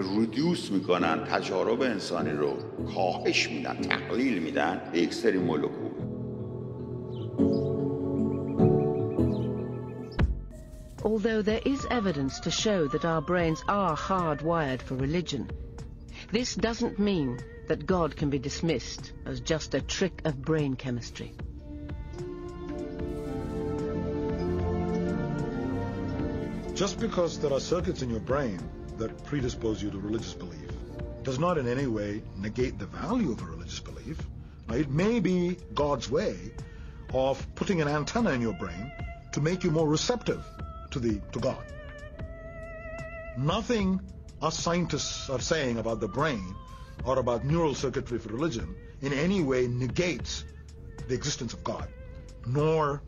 ردیوس میکنن تجارب انسانی رو کاهش میدن تقلیل میدن به یک سری مولکول Although there is evidence to show that our brains are hardwired for religion, this doesn't mean that God can be dismissed as just a trick of brain chemistry. Just because there are circuits in your brain that predispose you to religious belief does not in any way negate the value of a religious belief. It may be God's way of putting an antenna in your brain to make you more receptive to the to God. Nothing us scientists are saying about the brain or about neural circuitry for religion in any way negates the existence of God, nor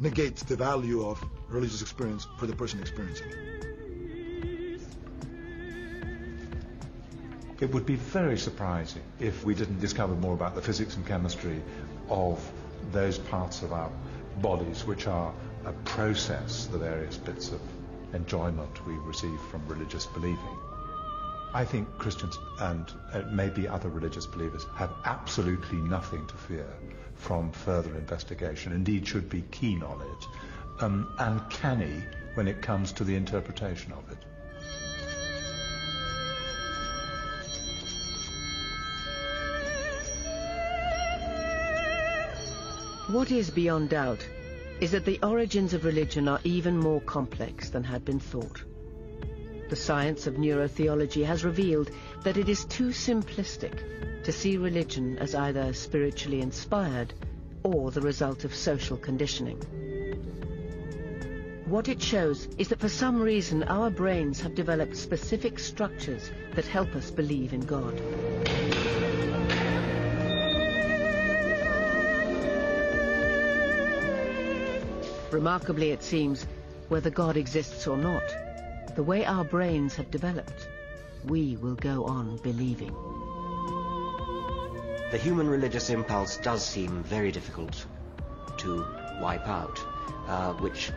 negates the value of religious experience for the person experiencing it. It would be very surprising if we didn't discover more about the physics and chemistry of those parts of our bodies which are a process the various bits of enjoyment we receive from religious believing. I think Christians and uh, maybe other religious believers have absolutely nothing to fear from further investigation, indeed should be keen on it, um, and canny when it comes to the interpretation of it. What is beyond doubt is that the origins of religion are even more complex than had been thought. The science of neurotheology has revealed that it is too simplistic to see religion as either spiritually inspired or the result of social conditioning. What it shows is that for some reason our brains have developed specific structures that help us believe in God. Remarkably, it seems, whether God exists or not, the way our brains have developed, we will go on believing. The human religious impulse does seem very difficult to wipe out, uh, which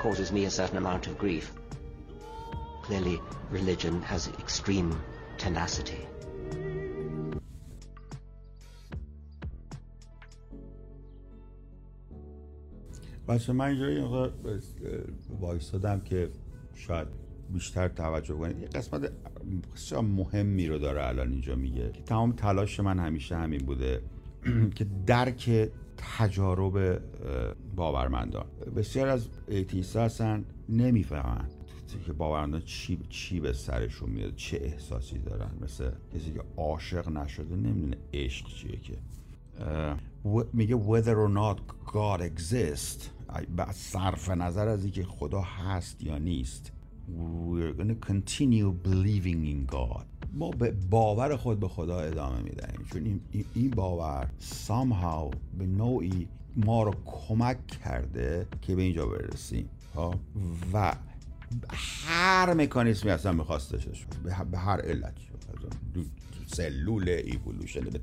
causes me a certain amount of grief. Clearly, religion has extreme tenacity. بچه من اینجا یه مقدار وایستادم که شاید بیشتر توجه کنید. یه قسمت بسیار مهمی رو داره الان اینجا میگه. که تمام تلاش من همیشه همین بوده که درک تجارب باورمندان. بسیار از ایتیست هستن نمی‌فهمن که باورمندان چی, چی به سرشون میاد چه احساسی دارن. مثل کسی که عاشق نشده نمی‌دونه عشق چیه که. میگه whether or not God exists صرف نظر از اینکه خدا هست یا نیست. We're to continue believing in God. ما به باور خود به خدا ادامه می‌دهیم. چون این, باور somehow به نوعی ما رو کمک کرده که به اینجا برسیم. و هر مکانیزمی اصلا میخواستش به هر علتی سلول ایولوشن به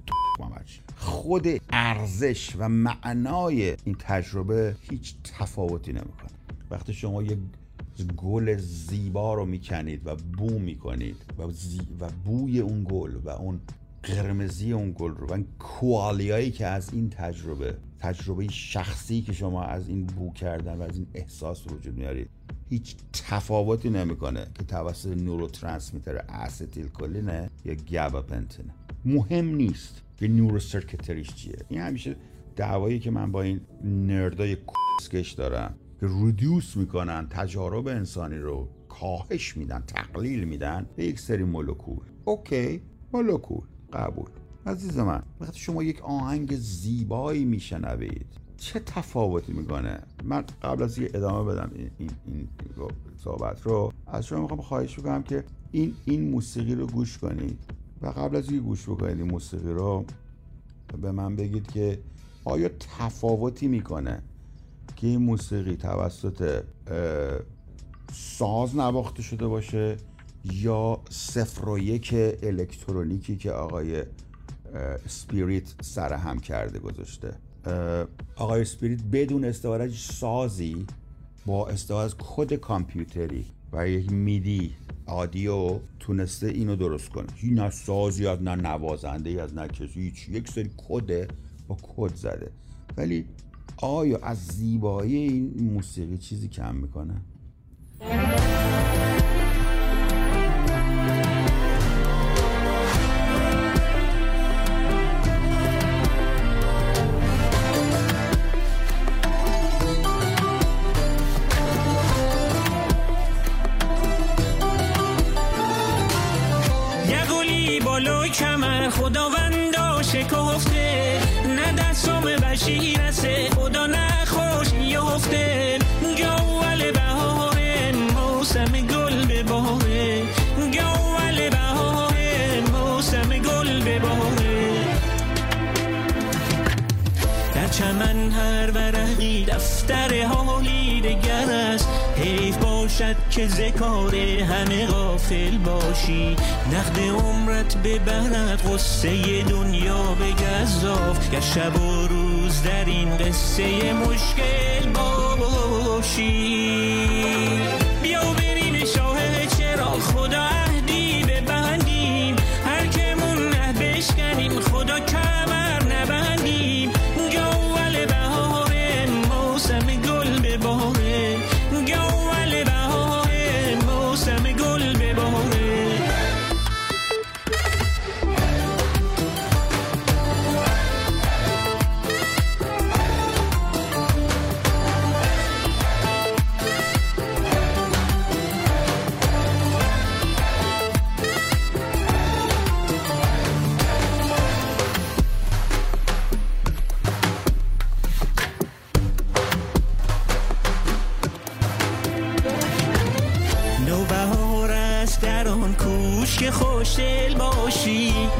خود ارزش و معنای این تجربه هیچ تفاوتی نمی‌کنه. وقتی شما یه گل زیبا رو می‌کنید و بو می‌کنید و, و بوی اون گل و اون قرمزی اون گل رو و qualia یی که از این تجربه تجربه شخصی که شما از این بو کردن و از این احساس رو وجود میارید هیچ تفاوتی نمی‌کنه که توسط neurotransmitter acetylcholine ه یا gabapentin ه مهم نیست که نورو سرکتریش چیه. این همیشه دعوایی که من با این نردای کسکش دارم که ردیوس می‌کنن تجارب انسانی رو کاهش میدن تقلیل میدن به یک سری مولکول. اوکی مولکول. قبول. عزیز من وقتی شما یک آهنگ زیبایی میشنوید چه تفاوتی می‌کنه؟ من قبل از یه ادامه بدم این, این, این صحبت رو از شما می‌خوام خواهش بکنم که این این موسیقی رو گوش کنید. و قبل از اینکه گوش بکنید این موسیقی رو به من بگید که آیا تفاوتی می‌کنه که این موسیقی توسط ساز نواخته شده باشه یا صفر و یک الکترونیکی که آقای سپیریت سرهم کرده گذاشته؟ آقای سپیریت بدون استفاده از سازی با استفاده از کد کامپیوتری و یک میدی عادی و تونسته اینو درست کنه. هی نه سازی از نه نوازنده از نه کسی هیچ. یک سری کده با کد زده. ولی آیا از زیبایی این موسیقی چیزی کم می‌کنه؟ باشد که ذکار همه غافل باشی. نقد عمرت ببرد غصه دنیا به گذاف گر شب و روز در این قصه مشکل باشی.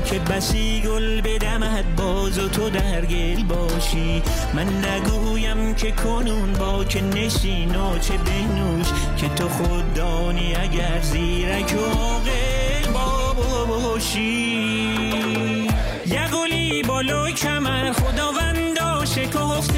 که بسی گل بدمد باز و تو در گل باشی. من نگویم که کنون با که نشین و چه بنوش که تو خود دانی اگر زیرک و عاقل باشی. یقولی بالای کمر خداوندا شکفته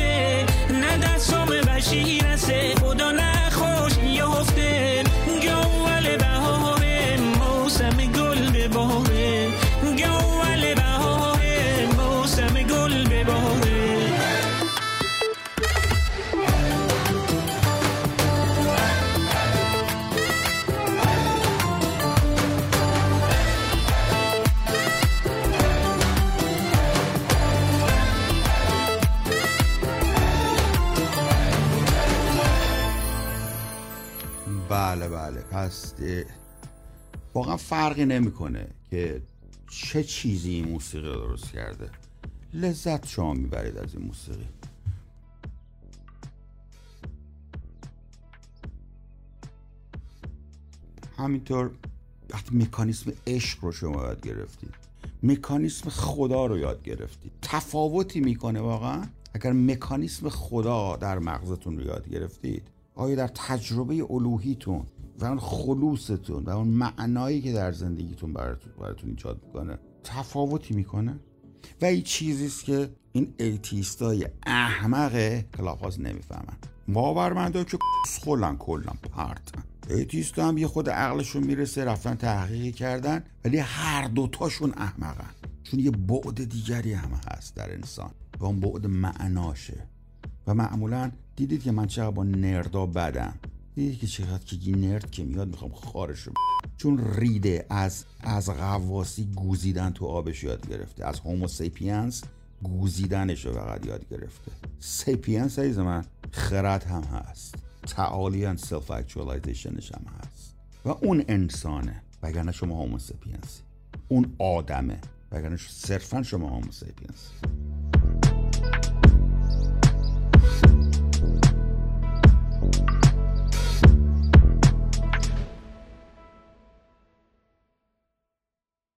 پس واقعا فرقی نمی‌کنه که چه چیزی این موسیقی رو درست کرده. لذت شما می‌برید از این موسیقی. همینطور وقتی مکانیسم عشق رو شما یاد گرفتید. مکانیسم خدا رو یاد گرفتید. تفاوتی می‌کنه واقعا. اگر مکانیسم خدا در مغزتون رو یاد گرفتید آیا در تجربه الوهیتون و اون خلوصتون و اون معنایی که در زندگیتون براتون, براتون ایجاد می‌کنه تفاوتی می‌کنه؟ و این چیزی است که این atheist ای احمق کلاپاس نمی‌فهمن. باورمنده که خلن کلا پرتن atheist هم یه خود عقلشون می‌رسه رفتن تحقیق کردن ولی هر دوتاشون احمقن. چون یه بعد دیگری هم هست در انسان و اون بعد معناشه. و معمولا دیدید که من چقدر با نردا بدم. که چقدر که نرد که میاد می‌خوام خارش چون ریده از از غواسی گوزیدن تو آبش یاد گرفته. از هومو سیپینس گوزیدنش رو فقط یاد گرفته. سیپینس عزیز من خرد هم هست. تعالی سلف اکچوالایزیشنش هم هست. و اون انسانه وگرنه شما هومو سیپینسی اون آدمه وگرنه صرفا شما هومو سیپینسی